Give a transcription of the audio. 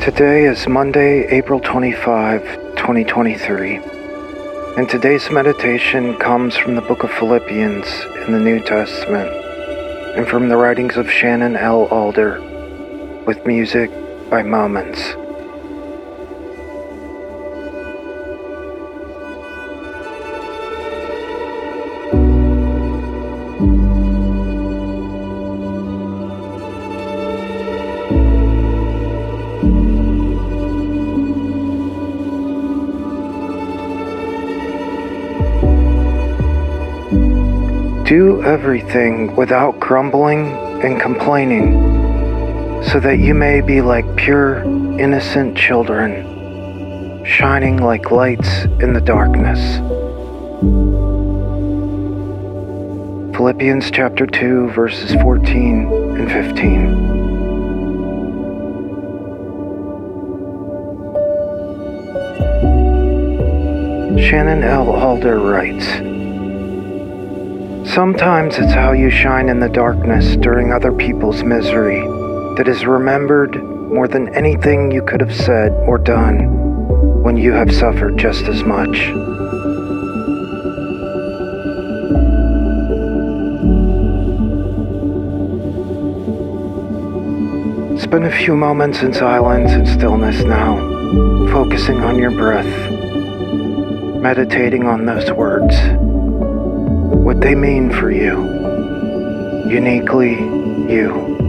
Today is Monday, April 25, 2023, and today's meditation comes from the book of Philippians in the New Testament and from the writings of Shannon L. Alder with music by Moments. Do everything without grumbling and complaining, so that you may be like pure, innocent children, shining like lights in the darkness. Philippians chapter 2, verses 14 and 15. Shannon L. Alder writes, Sometimes it's how you shine in the darkness during other people's misery that is remembered more than anything you could have said or done when you have suffered just as much. Spend a few moments in silence and stillness now, focusing on your breath, meditating on those words what they mean for you. Uniquely you.